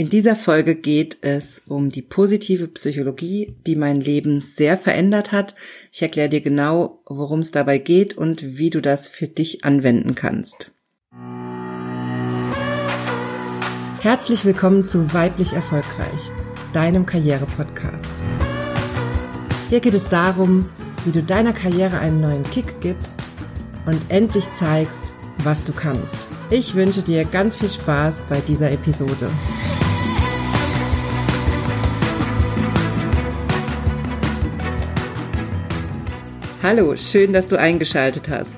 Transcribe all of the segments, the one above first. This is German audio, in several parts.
In dieser Folge geht es um die positive Psychologie, die mein Leben sehr verändert hat. Ich erkläre dir genau, worum es dabei geht und wie du das für dich anwenden kannst. Herzlich willkommen zu Weiblich Erfolgreich, deinem Karriere-Podcast. Hier geht es darum, wie du deiner Karriere einen neuen Kick gibst und endlich zeigst, was du kannst. Ich wünsche dir ganz viel Spaß bei dieser Episode. Hallo, schön, dass du eingeschaltet hast.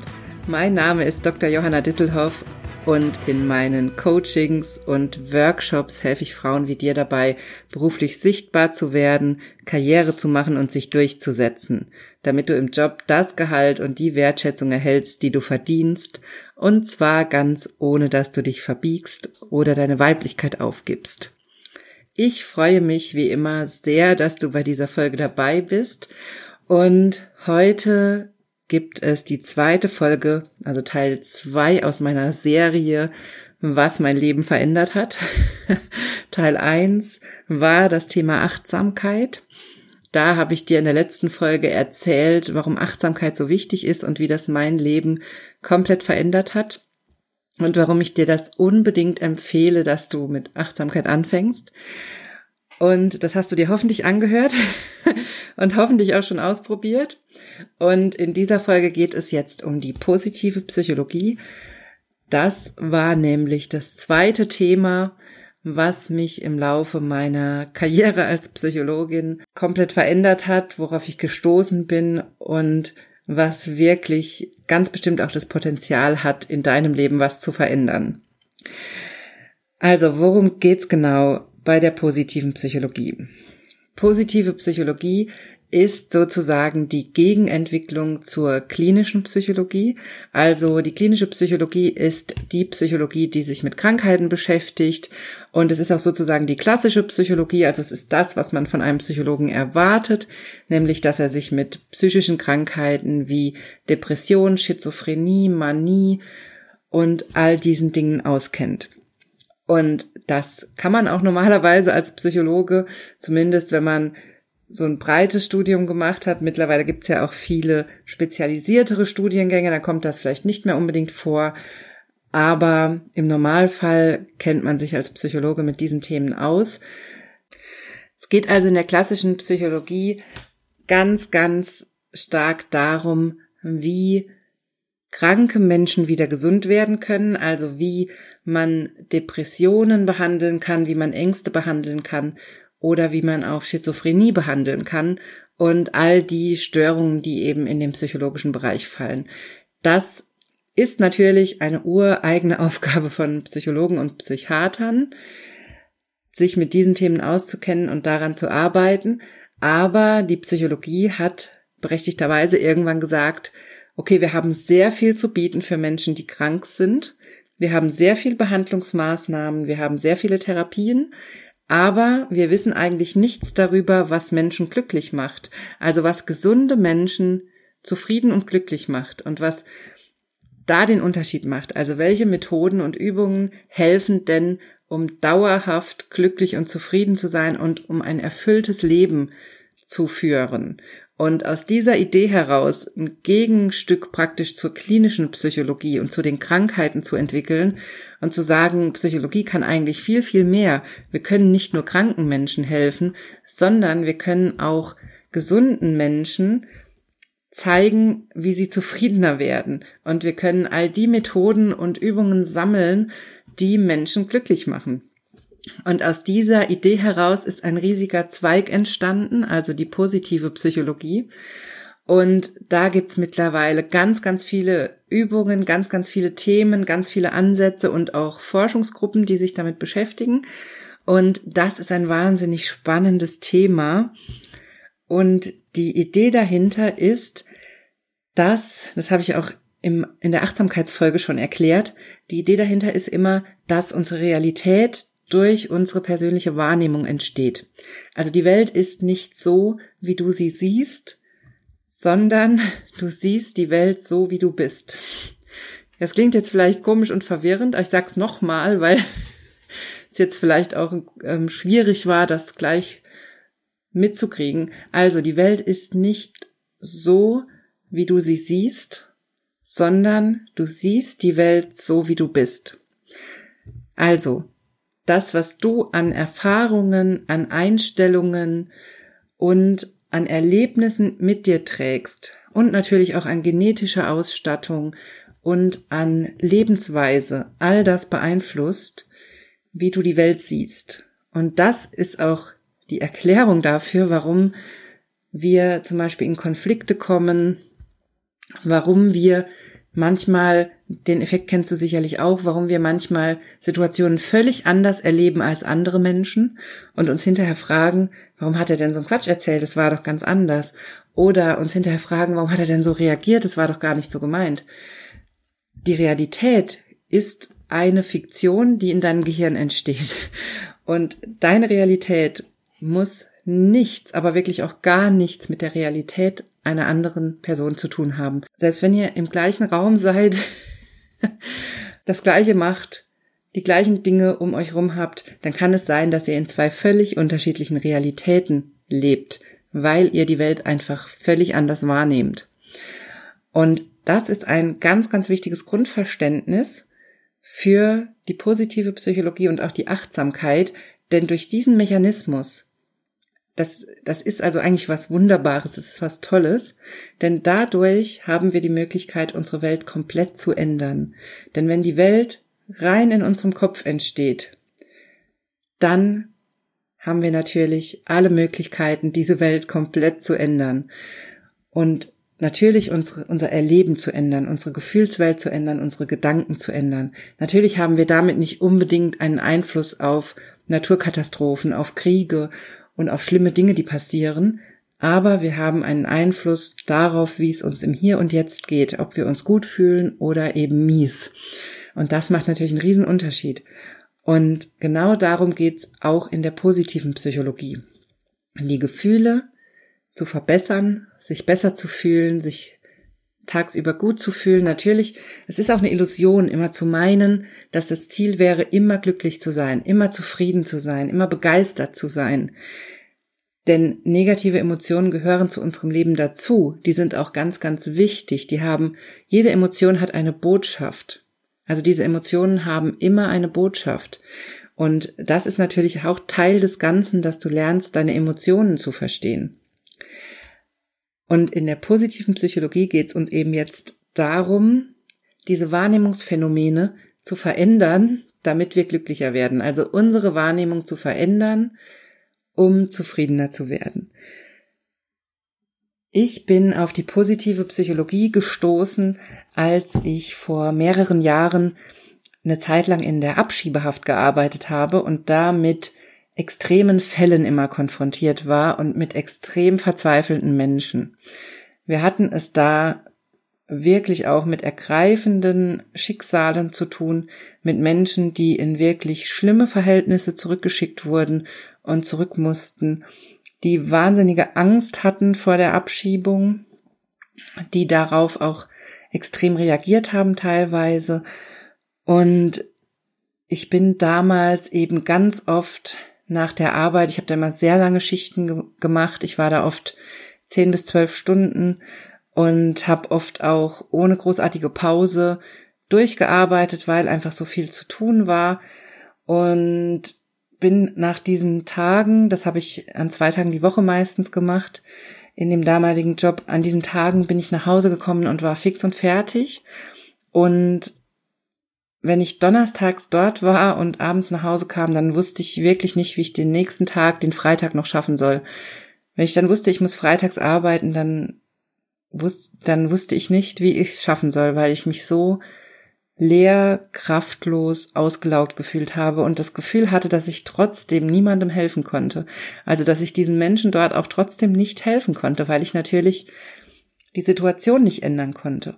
Mein Name ist Dr. Johanna Disselhoff und in meinen Coachings und Workshops helfe ich Frauen wie dir dabei, beruflich sichtbar zu werden, Karriere zu machen und sich durchzusetzen, damit du im Job das Gehalt und die Wertschätzung erhältst, die du verdienst, und zwar ganz ohne dass du dich verbiegst oder deine Weiblichkeit aufgibst. Ich freue mich wie immer sehr, dass du bei dieser Folge dabei bist und heute gibt es die zweite Folge, also Teil zwei aus meiner Serie, was mein Leben verändert hat. Teil eins war das Thema Achtsamkeit. Da habe ich dir in der letzten Folge erzählt, warum Achtsamkeit so wichtig ist und wie das mein Leben komplett verändert hat und warum ich dir das unbedingt empfehle, dass du mit Achtsamkeit anfängst. Und das hast du dir hoffentlich angehört und hoffentlich auch schon ausprobiert. Und in dieser Folge geht es jetzt um die positive Psychologie. Das war nämlich das zweite Thema, was mich im Laufe meiner Karriere als Psychologin komplett verändert hat, worauf ich gestoßen bin und was wirklich ganz bestimmt auch das Potenzial hat, in deinem Leben was zu verändern. Also, worum geht's genau? Bei der positiven Psychologie. Positive Psychologie ist sozusagen die Gegenentwicklung zur klinischen Psychologie. Also die klinische Psychologie ist die Psychologie, die sich mit Krankheiten beschäftigt und es ist auch sozusagen die klassische Psychologie, also es ist das, was man von einem Psychologen erwartet, nämlich dass er sich mit psychischen Krankheiten wie Depression, Schizophrenie, Manie und all diesen Dingen auskennt. Und das kann man auch normalerweise als Psychologe, zumindest wenn man so ein breites Studium gemacht hat. Mittlerweile gibt's ja auch viele spezialisiertere Studiengänge, da kommt das vielleicht nicht mehr unbedingt vor. Aber im Normalfall kennt man sich als Psychologe mit diesen Themen aus. Es geht also in der klassischen Psychologie ganz, ganz stark darum, wie kranke Menschen wieder gesund werden können, also wie man Depressionen behandeln kann, wie man Ängste behandeln kann oder wie man auch Schizophrenie behandeln kann und all die Störungen, die eben in den psychologischen Bereich fallen. Das ist natürlich eine ureigene Aufgabe von Psychologen und Psychiatern, sich mit diesen Themen auszukennen und daran zu arbeiten. Aber die Psychologie hat berechtigterweise irgendwann gesagt, okay, wir haben sehr viel zu bieten für Menschen, die krank sind. Wir haben sehr viel Behandlungsmaßnahmen, wir haben sehr viele Therapien, aber wir wissen eigentlich nichts darüber, was Menschen glücklich macht. Also was gesunde Menschen zufrieden und glücklich macht und was da den Unterschied macht. Also welche Methoden und Übungen helfen denn, um dauerhaft glücklich und zufrieden zu sein und um ein erfülltes Leben zu führen. Und aus dieser Idee heraus ein Gegenstück praktisch zur klinischen Psychologie und zu den Krankheiten zu entwickeln und zu sagen, Psychologie kann eigentlich viel, viel mehr. Wir können nicht nur kranken Menschen helfen, sondern wir können auch gesunden Menschen zeigen, wie sie zufriedener werden. Und wir können all die Methoden und Übungen sammeln, die Menschen glücklich machen. Und aus dieser Idee heraus ist ein riesiger Zweig entstanden, also die positive Psychologie. Und da gibt's mittlerweile ganz, ganz viele Übungen, ganz, ganz viele Themen, ganz viele Ansätze und auch Forschungsgruppen, die sich damit beschäftigen. Und das ist ein wahnsinnig spannendes Thema. Und die Idee dahinter ist, dass, das habe ich auch im, in der Achtsamkeitsfolge schon erklärt, die Idee dahinter ist immer, dass unsere Realität durch unsere persönliche Wahrnehmung entsteht. Also die Welt ist nicht so, wie du sie siehst, sondern du siehst die Welt so, wie du bist. Das klingt jetzt vielleicht komisch und verwirrend, aber ich sag's nochmal, weil es jetzt vielleicht auch ähm, schwierig war, das gleich mitzukriegen. Also die Welt ist nicht so, wie du sie siehst, sondern du siehst die Welt so, wie du bist. Also, das, was du an Erfahrungen, an Einstellungen und an Erlebnissen mit dir trägst und natürlich auch an genetischer Ausstattung und an Lebensweise, all das beeinflusst, wie du die Welt siehst. Und das ist auch die Erklärung dafür, warum wir zum Beispiel in Konflikte kommen, warum wir manchmal, den Effekt kennst du sicherlich auch, warum wir manchmal Situationen völlig anders erleben als andere Menschen und uns hinterher fragen, warum hat er denn so einen Quatsch erzählt, das war doch ganz anders. Oder uns hinterher fragen, warum hat er denn so reagiert, das war doch gar nicht so gemeint. Die Realität ist eine Fiktion, die in deinem Gehirn entsteht. Und deine Realität muss nichts, aber wirklich auch gar nichts mit der Realität einer anderen Person zu tun haben. Selbst wenn ihr im gleichen Raum seid, das gleiche macht, die gleichen Dinge um euch rum habt, dann kann es sein, dass ihr in zwei völlig unterschiedlichen Realitäten lebt, weil ihr die Welt einfach völlig anders wahrnehmt. Und das ist ein ganz, ganz wichtiges Grundverständnis für die positive Psychologie und auch die Achtsamkeit, denn durch diesen Mechanismus das, das ist also eigentlich was Wunderbares, es ist was Tolles, denn dadurch haben wir die Möglichkeit, unsere Welt komplett zu ändern. Denn wenn die Welt rein in unserem Kopf entsteht, dann haben wir natürlich alle Möglichkeiten, diese Welt komplett zu ändern. Und natürlich unsere, unser Erleben zu ändern, unsere Gefühlswelt zu ändern, unsere Gedanken zu ändern. Natürlich haben wir damit nicht unbedingt einen Einfluss auf Naturkatastrophen, auf Kriege und auf schlimme Dinge, die passieren, aber wir haben einen Einfluss darauf, wie es uns im Hier und Jetzt geht, ob wir uns gut fühlen oder eben mies. Und das macht natürlich einen riesen Unterschied. Und genau darum geht's auch in der positiven Psychologie. Die Gefühle zu verbessern, sich besser zu fühlen, sich tagsüber gut zu fühlen. Natürlich, es ist auch eine Illusion, immer zu meinen, dass das Ziel wäre, immer glücklich zu sein, immer zufrieden zu sein, immer begeistert zu sein. Denn negative Emotionen gehören zu unserem Leben dazu. Die sind auch ganz, ganz wichtig. Die haben, jede Emotion hat eine Botschaft. Also diese Emotionen haben immer eine Botschaft. Und das ist natürlich auch Teil des Ganzen, dass du lernst, deine Emotionen zu verstehen. Und in der positiven Psychologie geht es uns eben jetzt darum, diese Wahrnehmungsphänomene zu verändern, damit wir glücklicher werden. Also unsere Wahrnehmung zu verändern, um zufriedener zu werden. Ich bin auf die positive Psychologie gestoßen, als ich vor mehreren Jahren eine Zeit lang in der Abschiebehaft gearbeitet habe und damit extremen Fällen immer konfrontiert war und mit extrem verzweifelten Menschen. Wir hatten es da wirklich auch mit ergreifenden Schicksalen zu tun, mit Menschen, die in wirklich schlimme Verhältnisse zurückgeschickt wurden und zurück mussten, die wahnsinnige Angst hatten vor der Abschiebung, die darauf auch extrem reagiert haben teilweise. Und ich bin damals eben ganz oft nach der Arbeit. Ich habe da immer sehr lange Schichten ge gemacht. Ich war da oft zehn bis zwölf Stunden und habe oft auch ohne großartige Pause durchgearbeitet, weil einfach so viel zu tun war. Und bin nach diesen Tagen, das habe ich an zwei Tagen die Woche meistens gemacht, in dem damaligen Job, an diesen Tagen bin ich nach Hause gekommen und war fix und fertig. Und wenn ich donnerstags dort war und abends nach Hause kam, dann wusste ich wirklich nicht, wie ich den nächsten Tag, den Freitag noch schaffen soll. Wenn ich dann wusste, ich muss freitags arbeiten, dann, wusste, dann wusste ich nicht, wie ich es schaffen soll, weil ich mich so leer, kraftlos, ausgelaugt gefühlt habe und das Gefühl hatte, dass ich trotzdem niemandem helfen konnte. Also, dass ich diesen Menschen dort auch trotzdem nicht helfen konnte, weil ich natürlich die Situation nicht ändern konnte.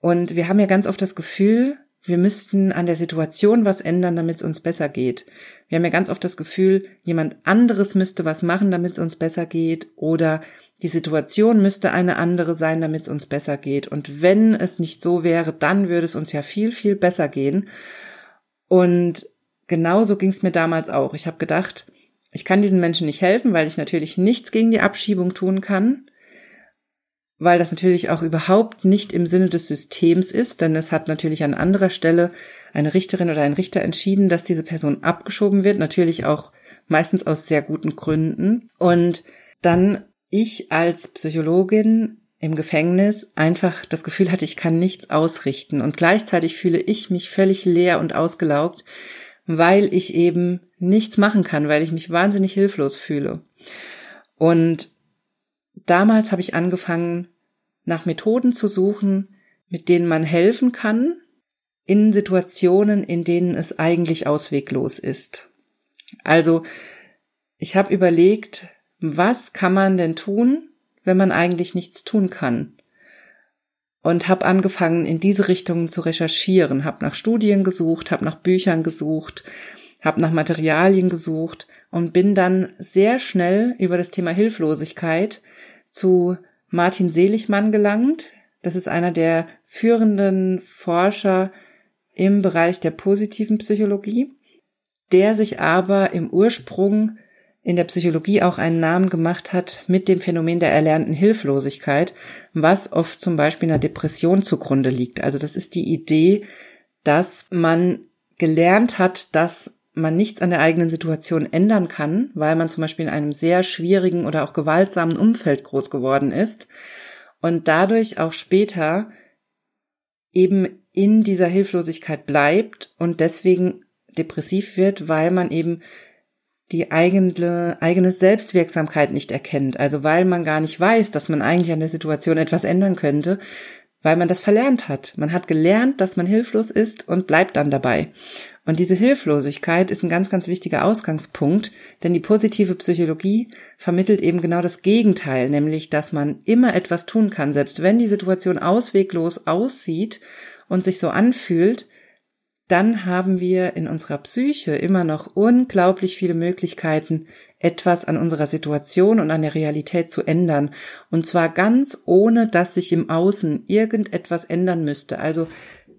Und wir haben ja ganz oft das Gefühl, wir müssten an der Situation was ändern, damit es uns besser geht. Wir haben ja ganz oft das Gefühl, jemand anderes müsste was machen, damit es uns besser geht oder die Situation müsste eine andere sein, damit es uns besser geht. Und wenn es nicht so wäre, dann würde es uns ja viel, viel besser gehen. Und genauso ging es mir damals auch. Ich habe gedacht, ich kann diesen Menschen nicht helfen, weil ich natürlich nichts gegen die Abschiebung tun kann, weil das natürlich auch überhaupt nicht im Sinne des Systems ist, denn es hat natürlich an anderer Stelle eine Richterin oder ein Richter entschieden, dass diese Person abgeschoben wird, natürlich auch meistens aus sehr guten Gründen. Und dann ich als Psychologin im Gefängnis einfach das Gefühl hatte, ich kann nichts ausrichten. Und gleichzeitig fühle ich mich völlig leer und ausgelaugt, weil ich eben nichts machen kann, weil ich mich wahnsinnig hilflos fühle. Und damals habe ich angefangen, nach Methoden zu suchen, mit denen man helfen kann in Situationen, in denen es eigentlich ausweglos ist. Also, ich habe überlegt, was kann man denn tun, wenn man eigentlich nichts tun kann? Und habe angefangen, in diese Richtung zu recherchieren, habe nach Studien gesucht, habe nach Büchern gesucht, habe nach Materialien gesucht und bin dann sehr schnell über das Thema Hilflosigkeit zu Martin Seligmann gelangt. Das ist einer der führenden Forscher im Bereich der positiven Psychologie, der sich aber im Ursprung in der Psychologie auch einen Namen gemacht hat mit dem Phänomen der erlernten Hilflosigkeit, was oft zum Beispiel einer Depression zugrunde liegt. Also das ist die Idee, dass man gelernt hat, dass man nichts an der eigenen Situation ändern kann, weil man zum Beispiel in einem sehr schwierigen oder auch gewaltsamen Umfeld groß geworden ist und dadurch auch später eben in dieser Hilflosigkeit bleibt und deswegen depressiv wird, weil man eben die eigene, eigene Selbstwirksamkeit nicht erkennt. Also weil man gar nicht weiß, dass man eigentlich an der Situation etwas ändern könnte, weil man das verlernt hat. Man hat gelernt, dass man hilflos ist und bleibt dann dabei. Und diese Hilflosigkeit ist ein ganz, ganz wichtiger Ausgangspunkt, denn die positive Psychologie vermittelt eben genau das Gegenteil, nämlich, dass man immer etwas tun kann, selbst wenn die Situation ausweglos aussieht und sich so anfühlt, dann haben wir in unserer Psyche immer noch unglaublich viele Möglichkeiten, etwas an unserer Situation und an der Realität zu ändern. Und zwar ganz ohne, dass sich im Außen irgendetwas ändern müsste. Also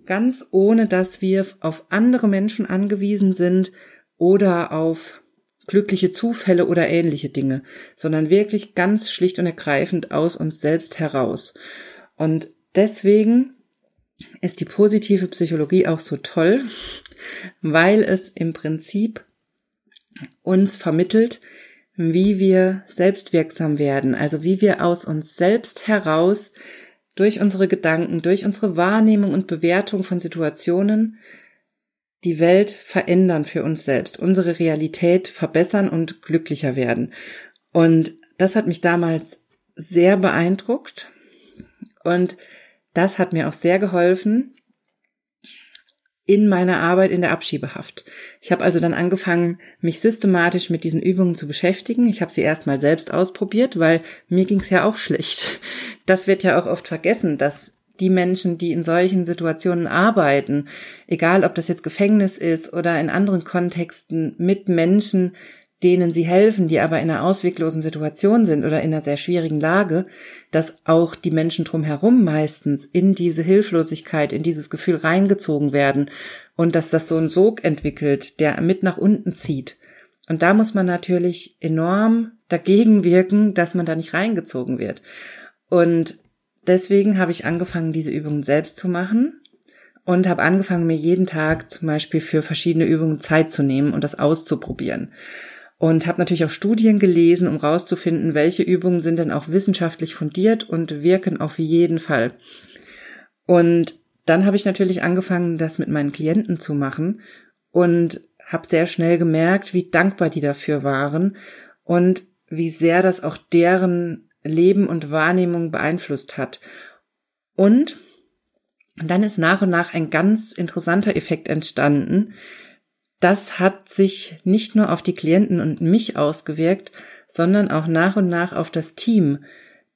ganz ohne, dass wir auf andere Menschen angewiesen sind oder auf glückliche Zufälle oder ähnliche Dinge, sondern wirklich ganz schlicht und ergreifend aus uns selbst heraus. Und deswegen ist die positive Psychologie auch so toll, weil es im Prinzip uns vermittelt, wie wir selbstwirksam werden, also wie wir aus uns selbst heraus durch unsere Gedanken, durch unsere Wahrnehmung und Bewertung von Situationen die Welt verändern für uns selbst, unsere Realität verbessern und glücklicher werden. Und das hat mich damals sehr beeindruckt und das hat mir auch sehr geholfen in meiner Arbeit in der Abschiebehaft. Ich habe also dann angefangen, mich systematisch mit diesen Übungen zu beschäftigen. Ich habe sie erst mal selbst ausprobiert, weil mir ging es ja auch schlecht. Das wird ja auch oft vergessen, dass die Menschen, die in solchen Situationen arbeiten, egal ob das jetzt Gefängnis ist oder in anderen Kontexten mit Menschen, denen sie helfen, die aber in einer ausweglosen Situation sind oder in einer sehr schwierigen Lage, dass auch die Menschen drumherum meistens in diese Hilflosigkeit, in dieses Gefühl reingezogen werden und dass das so einen Sog entwickelt, der mit nach unten zieht. Und da muss man natürlich enorm dagegen wirken, dass man da nicht reingezogen wird. Und deswegen habe ich angefangen, diese Übungen selbst zu machen und habe angefangen, mir jeden Tag zum Beispiel für verschiedene Übungen Zeit zu nehmen und das auszuprobieren und habe natürlich auch Studien gelesen, um rauszufinden, welche Übungen sind denn auch wissenschaftlich fundiert und wirken auf jeden Fall. Und dann habe ich natürlich angefangen, das mit meinen Klienten zu machen und habe sehr schnell gemerkt, wie dankbar die dafür waren und wie sehr das auch deren Leben und Wahrnehmung beeinflusst hat. Und dann ist nach und nach ein ganz interessanter Effekt entstanden, das hat sich nicht nur auf die Klienten und mich ausgewirkt, sondern auch nach und nach auf das Team.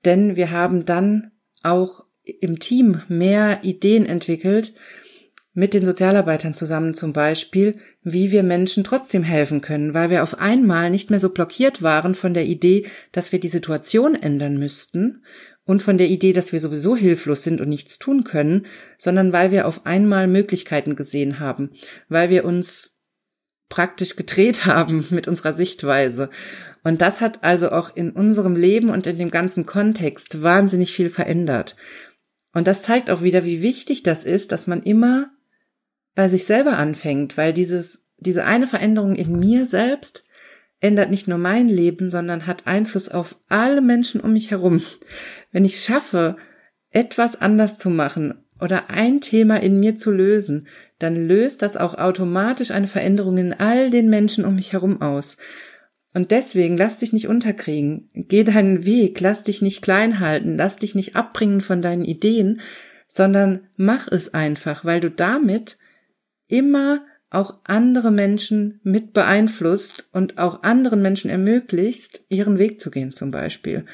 Denn wir haben dann auch im Team mehr Ideen entwickelt, mit den Sozialarbeitern zusammen zum Beispiel, wie wir Menschen trotzdem helfen können, weil wir auf einmal nicht mehr so blockiert waren von der Idee, dass wir die Situation ändern müssten und von der Idee, dass wir sowieso hilflos sind und nichts tun können, sondern weil wir auf einmal Möglichkeiten gesehen haben, weil wir uns praktisch gedreht haben mit unserer Sichtweise. Und das hat also auch in unserem Leben und in dem ganzen Kontext wahnsinnig viel verändert. Und das zeigt auch wieder, wie wichtig das ist, dass man immer bei sich selber anfängt, weil dieses, diese eine Veränderung in mir selbst ändert nicht nur mein Leben, sondern hat Einfluss auf alle Menschen um mich herum. Wenn ich schaffe, etwas anders zu machen oder ein Thema in mir zu lösen, dann löst das auch automatisch eine Veränderung in all den Menschen um mich herum aus. Und deswegen lass dich nicht unterkriegen. Geh deinen Weg, lass dich nicht klein halten, lass dich nicht abbringen von deinen Ideen, sondern mach es einfach, weil du damit immer auch andere Menschen mit beeinflusst und auch anderen Menschen ermöglicht, ihren Weg zu gehen zum Beispiel.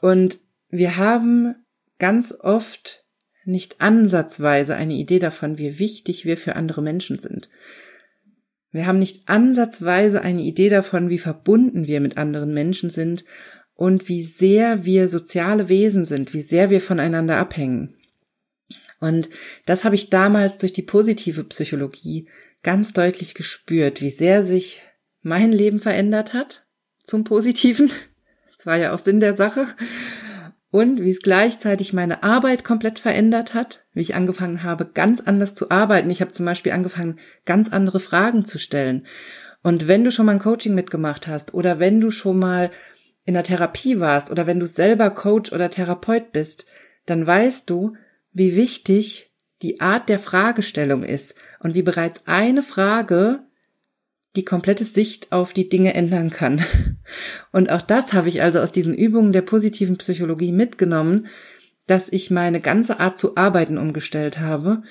Und wir haben ganz oft nicht ansatzweise eine Idee davon, wie wichtig wir für andere Menschen sind. Wir haben nicht ansatzweise eine Idee davon, wie verbunden wir mit anderen Menschen sind und wie sehr wir soziale Wesen sind, wie sehr wir voneinander abhängen. Und das habe ich damals durch die positive Psychologie ganz deutlich gespürt, wie sehr sich mein Leben verändert hat zum Positiven. Das war ja auch Sinn der Sache und wie es gleichzeitig meine Arbeit komplett verändert hat, wie ich angefangen habe, ganz anders zu arbeiten. Ich habe zum Beispiel angefangen, ganz andere Fragen zu stellen. Und wenn du schon mal ein Coaching mitgemacht hast oder wenn du schon mal in der Therapie warst oder wenn du selber Coach oder Therapeut bist, dann weißt du, wie wichtig die Art der Fragestellung ist und wie bereits eine Frage die komplette Sicht auf die Dinge ändern kann. Und auch das habe ich also aus diesen Übungen der positiven Psychologie mitgenommen, dass ich meine ganze Art zu arbeiten umgestellt habe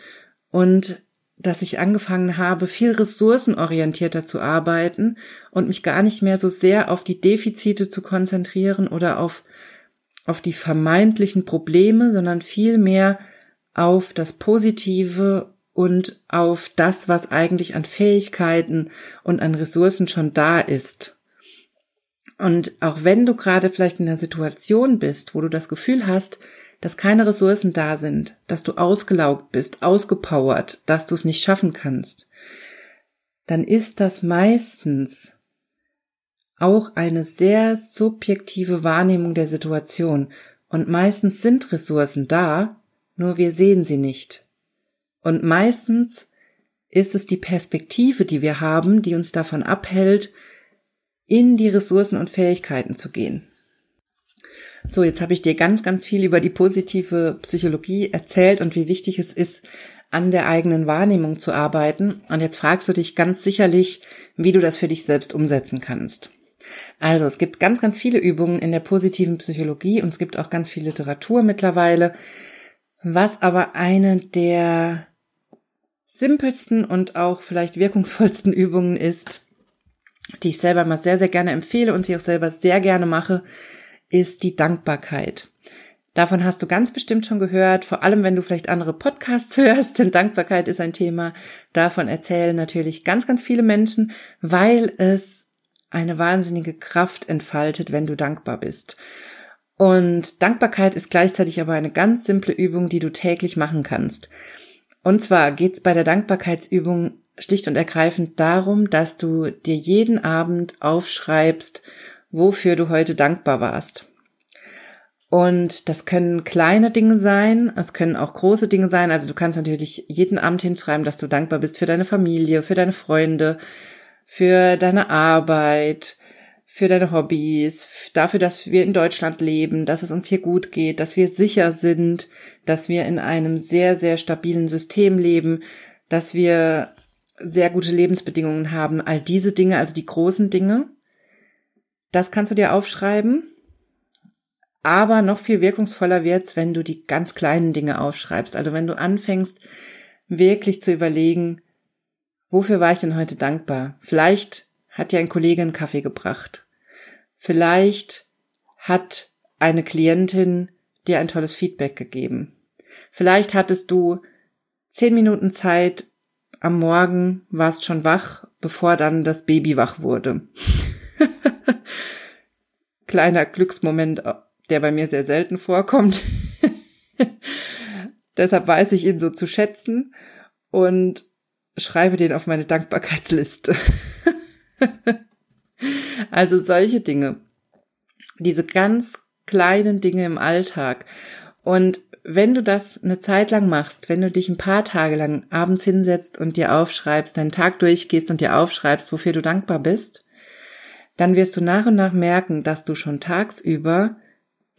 und dass ich angefangen habe, viel ressourcenorientierter zu arbeiten und mich gar nicht mehr so sehr auf die Defizite zu konzentrieren oder auf, auf die vermeintlichen Probleme, sondern viel mehr auf das Positive und auf das, was eigentlich an Fähigkeiten und an Ressourcen schon da ist. Und auch wenn du gerade vielleicht in einer Situation bist, wo du das Gefühl hast, dass keine Ressourcen da sind, dass du ausgelaugt bist, ausgepowert, dass du es nicht schaffen kannst, dann ist das meistens auch eine sehr subjektive Wahrnehmung der Situation. Und meistens sind Ressourcen da, nur wir sehen sie nicht. Und meistens ist es die Perspektive, die wir haben, die uns davon abhält, in die Ressourcen und Fähigkeiten zu gehen. So, jetzt habe ich dir ganz, ganz viel über die positive Psychologie erzählt und wie wichtig es ist, an der eigenen Wahrnehmung zu arbeiten. Und jetzt fragst du dich ganz sicherlich, wie du das für dich selbst umsetzen kannst. Also, es gibt ganz, ganz viele Übungen in der positiven Psychologie und es gibt auch ganz viel Literatur mittlerweile. Was aber eine der simpelsten und auch vielleicht wirkungsvollsten Übungen ist, die ich selber mal sehr, sehr gerne empfehle und sie auch selber sehr gerne mache, ist die Dankbarkeit. Davon hast du ganz bestimmt schon gehört, vor allem wenn du vielleicht andere Podcasts hörst, denn Dankbarkeit ist ein Thema. Davon erzählen natürlich ganz, ganz viele Menschen, weil es eine wahnsinnige Kraft entfaltet, wenn du dankbar bist. Und Dankbarkeit ist gleichzeitig aber eine ganz simple Übung, die du täglich machen kannst. Und zwar geht's bei der Dankbarkeitsübung schlicht und ergreifend darum, dass du dir jeden Abend aufschreibst, wofür du heute dankbar warst. Und das können kleine Dinge sein, es können auch große Dinge sein. Also du kannst natürlich jeden Abend hinschreiben, dass du dankbar bist für deine Familie, für deine Freunde, für deine Arbeit, für deine Hobbys, dafür, dass wir in Deutschland leben, dass es uns hier gut geht, dass wir sicher sind, dass wir in einem sehr, sehr stabilen System leben, dass wir sehr gute Lebensbedingungen haben. All diese Dinge, also die großen Dinge, das kannst du dir aufschreiben. Aber noch viel wirkungsvoller wird's, wenn du die ganz kleinen Dinge aufschreibst. Also wenn du anfängst, wirklich zu überlegen, wofür war ich denn heute dankbar? Vielleicht hat dir ein Kollege einen Kaffee gebracht. Vielleicht hat eine Klientin dir ein tolles Feedback gegeben. Vielleicht hattest du zehn Minuten Zeit am Morgen, warst schon wach, bevor dann das Baby wach wurde. Kleiner Glücksmoment, der bei mir sehr selten vorkommt. Deshalb weiß ich ihn so zu schätzen. Und schreibe den auf meine Dankbarkeitsliste. also solche Dinge. Diese ganz kleinen Dinge im Alltag. Und wenn du das eine Zeit lang machst, wenn du dich ein paar Tage lang abends hinsetzt und dir aufschreibst, deinen Tag durchgehst und dir aufschreibst, wofür du dankbar bist, dann wirst du nach und nach merken, dass du schon tagsüber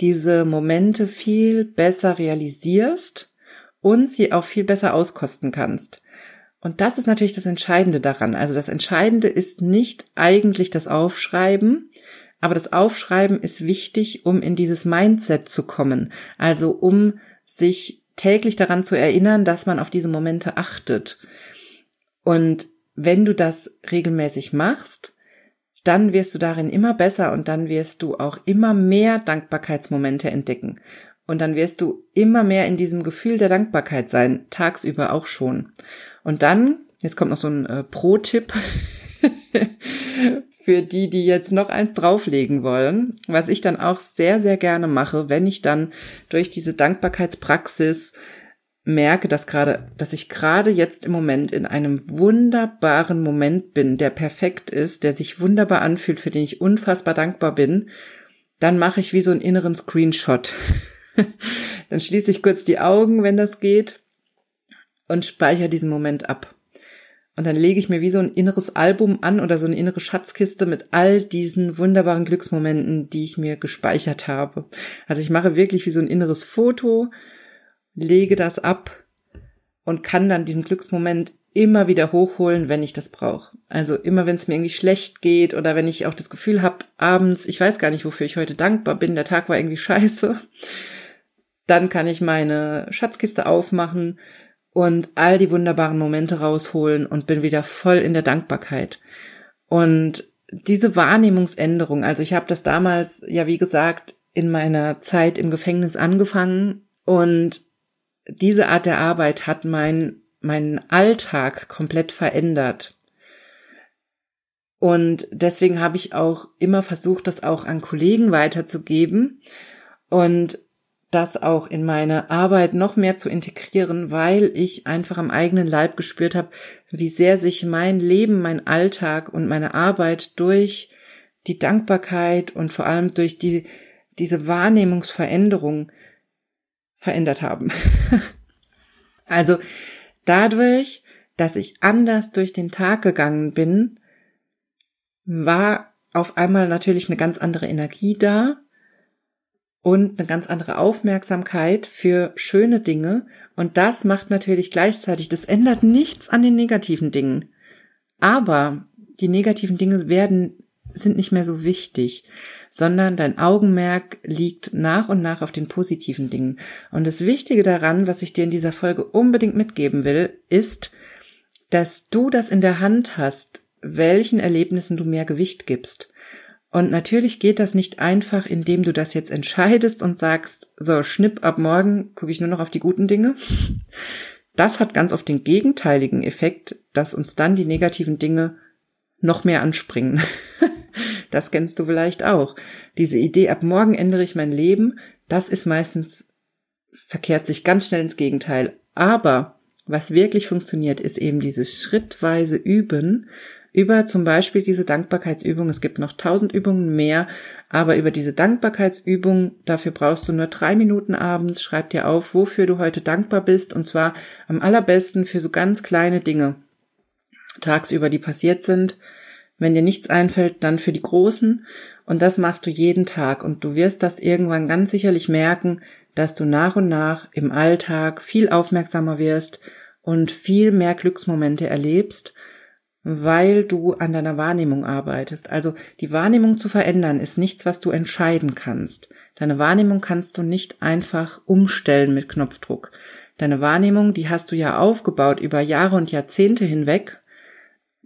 diese Momente viel besser realisierst und sie auch viel besser auskosten kannst. Und das ist natürlich das Entscheidende daran. Also das Entscheidende ist nicht eigentlich das Aufschreiben, aber das Aufschreiben ist wichtig, um in dieses Mindset zu kommen. Also um sich täglich daran zu erinnern, dass man auf diese Momente achtet. Und wenn du das regelmäßig machst, dann wirst du darin immer besser und dann wirst du auch immer mehr Dankbarkeitsmomente entdecken. Und dann wirst du immer mehr in diesem Gefühl der Dankbarkeit sein, tagsüber auch schon. Und dann, jetzt kommt noch so ein äh, Pro-Tipp für die, die jetzt noch eins drauflegen wollen, was ich dann auch sehr, sehr gerne mache, wenn ich dann durch diese Dankbarkeitspraxis merke, dass gerade, dass ich gerade jetzt im Moment in einem wunderbaren Moment bin, der perfekt ist, der sich wunderbar anfühlt, für den ich unfassbar dankbar bin, dann mache ich wie so einen inneren Screenshot. dann schließe ich kurz die Augen, wenn das geht, und speichere diesen Moment ab. Und dann lege ich mir wie so ein inneres Album an oder so eine innere Schatzkiste mit all diesen wunderbaren Glücksmomenten, die ich mir gespeichert habe. Also ich mache wirklich wie so ein inneres Foto, lege das ab und kann dann diesen Glücksmoment immer wieder hochholen, wenn ich das brauche. Also immer, wenn es mir irgendwie schlecht geht oder wenn ich auch das Gefühl habe, abends, ich weiß gar nicht, wofür ich heute dankbar bin, der Tag war irgendwie scheiße, dann kann ich meine Schatzkiste aufmachen und all die wunderbaren Momente rausholen und bin wieder voll in der Dankbarkeit. Und diese Wahrnehmungsänderung, also ich habe das damals, ja wie gesagt, in meiner Zeit im Gefängnis angefangen und diese Art der Arbeit hat mein, meinen Alltag komplett verändert. Und deswegen habe ich auch immer versucht, das auch an Kollegen weiterzugeben und das auch in meine Arbeit noch mehr zu integrieren, weil ich einfach am eigenen Leib gespürt habe, wie sehr sich mein Leben, mein Alltag und meine Arbeit durch die Dankbarkeit und vor allem durch die, diese Wahrnehmungsveränderung verändert haben. also dadurch, dass ich anders durch den Tag gegangen bin, war auf einmal natürlich eine ganz andere Energie da und eine ganz andere Aufmerksamkeit für schöne Dinge. Und das macht natürlich gleichzeitig, das ändert nichts an den negativen Dingen. Aber die negativen Dinge werden, sind nicht mehr so wichtig sondern dein Augenmerk liegt nach und nach auf den positiven Dingen. Und das Wichtige daran, was ich dir in dieser Folge unbedingt mitgeben will, ist, dass du das in der Hand hast, welchen Erlebnissen du mehr Gewicht gibst. Und natürlich geht das nicht einfach, indem du das jetzt entscheidest und sagst, so, schnipp ab morgen gucke ich nur noch auf die guten Dinge. Das hat ganz oft den gegenteiligen Effekt, dass uns dann die negativen Dinge noch mehr anspringen. Das kennst du vielleicht auch. Diese Idee, ab morgen ändere ich mein Leben, das ist meistens, verkehrt sich ganz schnell ins Gegenteil. Aber was wirklich funktioniert, ist eben dieses schrittweise Üben über zum Beispiel diese Dankbarkeitsübung. Es gibt noch tausend Übungen mehr, aber über diese Dankbarkeitsübung, dafür brauchst du nur drei Minuten abends. Schreib dir auf, wofür du heute dankbar bist und zwar am allerbesten für so ganz kleine Dinge tagsüber, die passiert sind wenn dir nichts einfällt, dann für die Großen. Und das machst du jeden Tag. Und du wirst das irgendwann ganz sicherlich merken, dass du nach und nach im Alltag viel aufmerksamer wirst und viel mehr Glücksmomente erlebst, weil du an deiner Wahrnehmung arbeitest. Also die Wahrnehmung zu verändern ist nichts, was du entscheiden kannst. Deine Wahrnehmung kannst du nicht einfach umstellen mit Knopfdruck. Deine Wahrnehmung, die hast du ja aufgebaut über Jahre und Jahrzehnte hinweg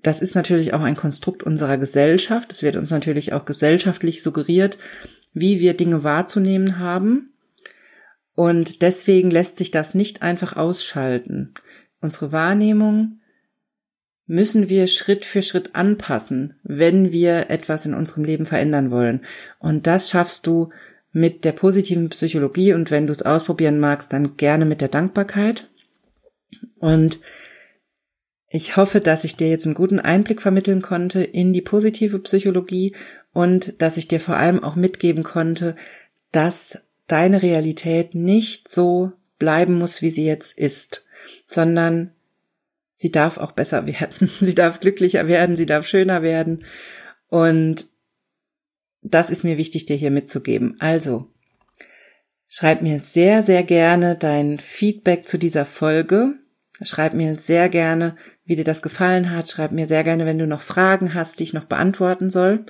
das ist natürlich auch ein Konstrukt unserer Gesellschaft. Es wird uns natürlich auch gesellschaftlich suggeriert, wie wir Dinge wahrzunehmen haben. Und deswegen lässt sich das nicht einfach ausschalten. Unsere Wahrnehmung müssen wir Schritt für Schritt anpassen, wenn wir etwas in unserem Leben verändern wollen. Und das schaffst du mit der positiven Psychologie und wenn du es ausprobieren magst, dann gerne mit der Dankbarkeit. Und Ich hoffe, dass ich dir jetzt einen guten Einblick vermitteln konnte in die positive Psychologie und dass ich dir vor allem auch mitgeben konnte, dass deine Realität nicht so bleiben muss, wie sie jetzt ist, sondern sie darf auch besser werden, sie darf glücklicher werden, sie darf schöner werden und das ist mir wichtig, dir hier mitzugeben. Also, schreib mir sehr, sehr gerne dein Feedback zu dieser Folge. Schreib mir sehr gerne, wie dir das gefallen hat. Schreib mir sehr gerne, wenn du noch Fragen hast, die ich noch beantworten soll.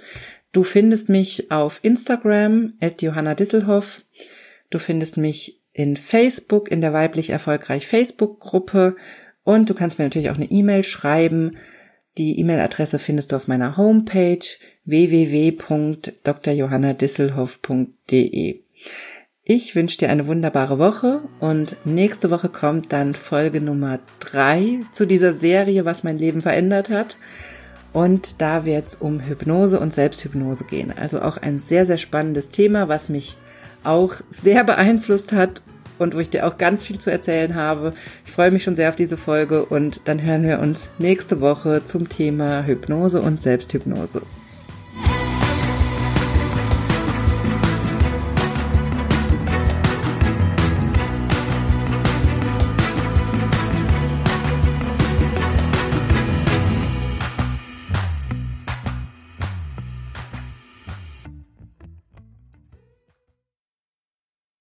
Du findest mich auf Instagram at Johanna Disselhoff. Du findest mich in Facebook, in der weiblich erfolgreich Facebook-Gruppe und du kannst mir natürlich auch eine E-Mail schreiben. Die E-Mail-Adresse findest du auf meiner Homepage www.drjohannadisselhoff.de. Ich wünsche dir eine wunderbare Woche und nächste Woche kommt dann Folge Nummer drei zu dieser Serie, was mein Leben verändert hat. Und da wird es um Hypnose und Selbsthypnose gehen. Also auch ein sehr, sehr spannendes Thema, was mich auch sehr beeinflusst hat und wo ich dir auch ganz viel zu erzählen habe. Ich freue mich schon sehr auf diese Folge und dann hören wir uns nächste Woche zum Thema Hypnose und Selbsthypnose.